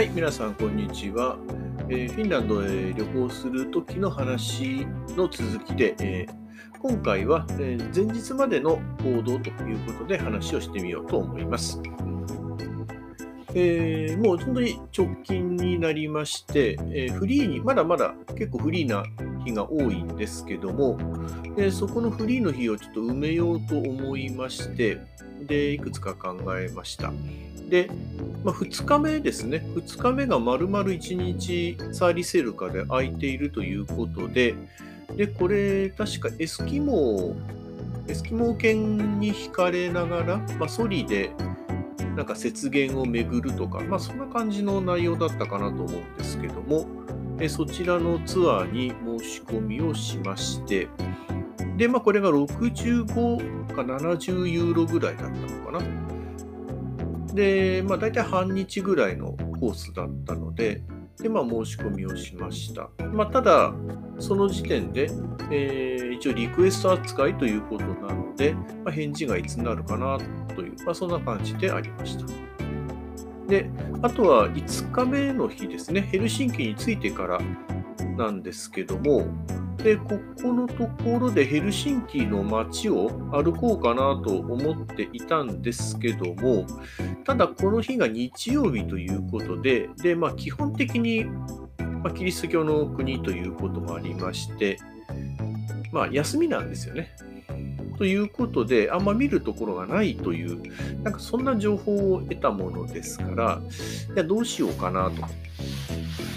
はい、皆さん、こんにちは。えーフィンランドへ旅行する時の話の続きで、えー今回は、えー前日までの行動ということで話をしてみようと思います。えーもう本当に直近になりまして、えーフリーに、まだまだ結構フリーな日が多いんですけども、えーそこのフリーの日をちょっと埋めようと思いまして、で、いくつか考えました。で、まあ、2日目ですね、2日目が丸々1日サーリセルカで空いているということで、で、これ、確かエスキモー、エスキモー犬に惹かれながら、まあ、ソリでなんか雪原を巡るとか、まあ、そんな感じの内容だったかなと思うんですけども、えそちらのツアーに申し込みをしまして、で、まあ、これが65か70ユーロぐらいだったのかな。で、まあ、大体半日ぐらいのコースだったので、で、まあ、申し込みをしました。まあ、ただ、その時点で、えー一応リクエスト扱いということなので、まあ、返事がいつになるかなという、まあ、そんな感じでありました。で、あとは5日目の日ですね、ヘルシンキに着いてからなんですけども、で、ここのところでヘルシンキの街を歩こうかなと思っていたんですけども、ただこの日が日曜日ということで、で、まあ基本的に、ま、キリスト教の国ということもありまして、まあ休みなんですよね。ということで、あんま見るところがないという、なんかそんな情報を得たものですから、じゃあどうしようかなと。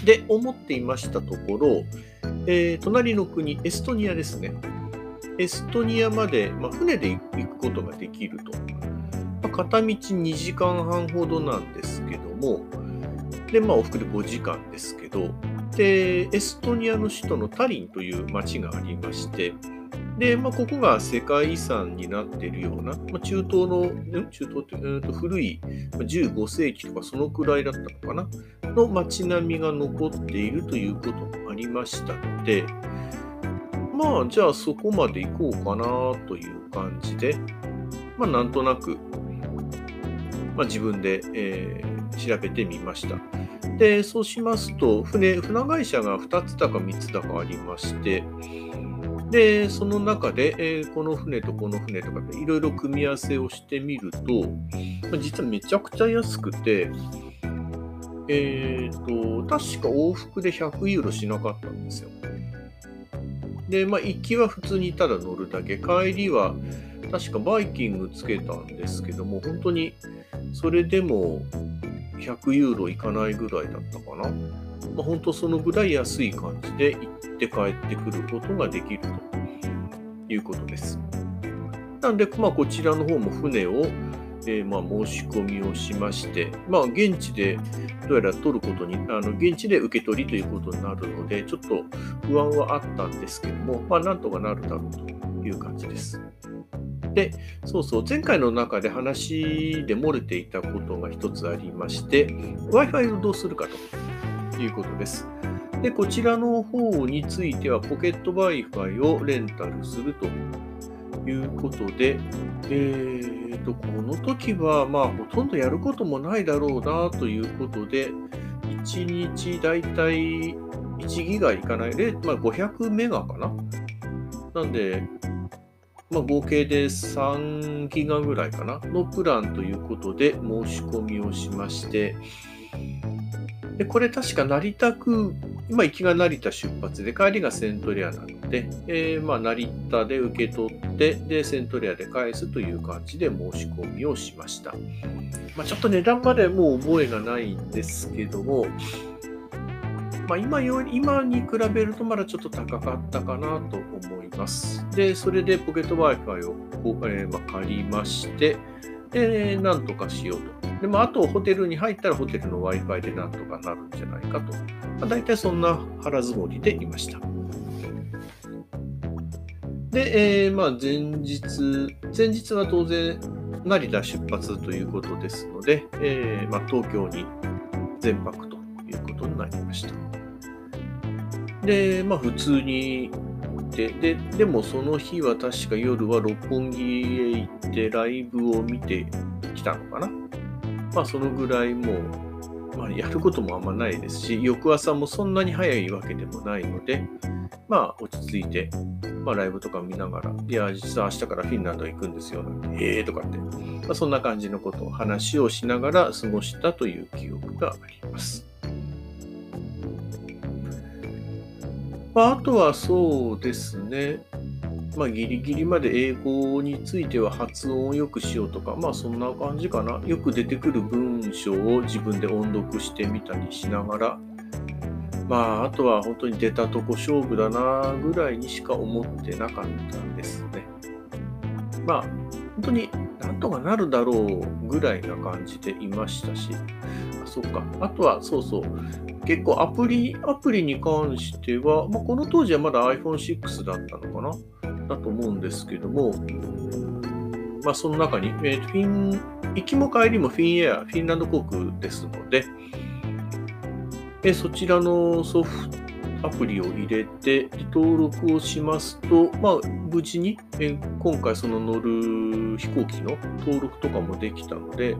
で、思っていましたところ、えー隣の国、エストニアですね。エストニアまで、まあ、船で行くことができると。まあ片道2時間半ほどなんですけども、で、まあ、往復で5時間ですけど、で、エストニアの首都のタリンという町がありまして、で、まあ、ここが世界遺産になっているような、まあ、中東の、中東って、えーと古い15世紀とかそのくらいだったのかな、の街並みが残っているということ。ありましたので、まあ、じゃあそこまで行こうかなという感じで、まあ、なんとなく、まあ、自分で、えー調べてみました。で、そうしますと、船、船会社が2つだか3つだかありまして、で、その中で、えーこの船とこの船とかでいろいろ組み合わせをしてみると、まあ実はめちゃくちゃ安くて、えっ、と、確か往復で100ユーロしなかったんですよ。で、まあ、行きは普通にただ乗るだけ、帰りは確かバイキングつけたんですけども、本当にそれでも100ユーロいかないぐらいだったかな。まあ、本当そのぐらい安い感じで行って帰ってくることができるということです。なんで、まあ、こちらの方も船を、えーまあ、申し込みをしまして、まあ、現地でどうやら取ることに、あの現地で受け取りということになるので、ちょっと不安はあったんですけども、まあ、なんとかなるだろうという感じです。で、そうそう、前回の中で話で漏れていたことが一つありまして、Wi-Fi をどうするかということです。で、こちらの方については、ポケット Wi-Fi をレンタルするということで、えーと、この時は、まあ、ほとんどやることもないだろうなということで、1日だいたい1ギガいかない。で、まあ、500メガかな。なんで、まあ、合計で3ギガぐらいかな。のプランということで申し込みをしまして、でこれ確か成田空、今行きが成田出発で帰りがセントレアなので、えーまあ、成田で受け取ってで、セントレアで返すという感じで申し込みをしました。まあ、ちょっと値段までもう覚えがないんですけども、まあ、今より今に比べるとまだちょっと高かったかなと思います。で、それでポケット Wi-Fi を、えーまあ、借りまして、で、なんとかしようと。で、まあ、とホテルに入ったらホテルの Wi-Fi でなんとかなるんじゃないかと。まあ、大体そんな腹積もりでいました。で、えーまあ、前日、前日は当然、成田出発ということですので、えーまあ、東京に全泊ということになりました。で、まあ、普通に行って、で、でもその日は確か夜は六本木へ行ってライブを見てきたのかな。まあ、そのぐらいもうまあ、やることもあんまないですし、翌朝もそんなに早いわけでもないので、まあ、落ち着いて、まあ、ライブとか見ながら、いや、実は明日からフィンランド行くんですよ、なんて、へえとかって、まあ、そんな感じのことを話をしながら過ごしたという記憶があります。まあ、あとはそうですね、まあ、ギリギリまで英語については発音を良くしようとか、まあそんな感じかな。よく出てくる文章を自分で音読してみたりしながら、まああとは本当に出たとこ勝負だなぐらいにしか思ってなかったんですね。まあ本当になんとかなるだろうぐらいな感じでいましたし、あそっか。あとはそうそう。結構アプリ、アプリに関しては、まあ、この当時はまだ iPhone6 だったのかなだと思うんですけども、まあ、その中に、えー、フィン、行きも帰りもフィンエア、フィンランド航空ですので、えそちらのソフト、アプリを入れて登録をしますと、まあ、無事に、え今回その乗る飛行機の登録とかもできたので、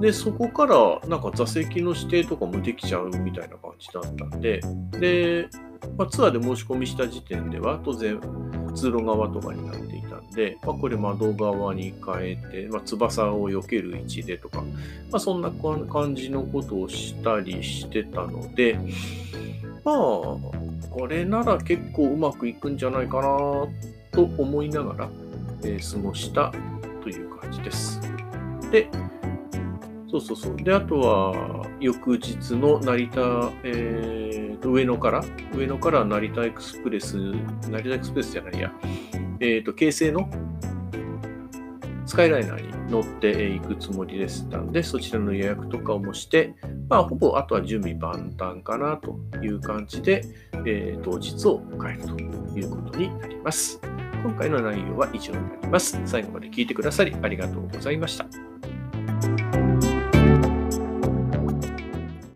で、そこからなんか座席の指定とかもできちゃうみたいな感じだったんで、で、まあ、ツアーで申し込みした時点では当然通路側とかになっていたんで、まあ、これ窓側に変えて、まあ、翼を避ける位置でとか、まあ、そんな感じのことをしたりしてたので、まあ、これなら結構うまくいくんじゃないかなと思いながら、えー、過ごしたという感じです。で、そうそうそう。で、あとは、翌日の成田、えー、上野から、上野から成田エクスプレス、成田エクスプレスじゃないや、えっ、ー、と、京成のスカイライナーに乗っていくつもりでしたんで、そちらの予約とかもして、まあ、ほぼあとは準備万端かなという感じで、えー、当日を迎えるということになります。今回の内容は以上になります。最後まで聞いてくださりありがとうございました。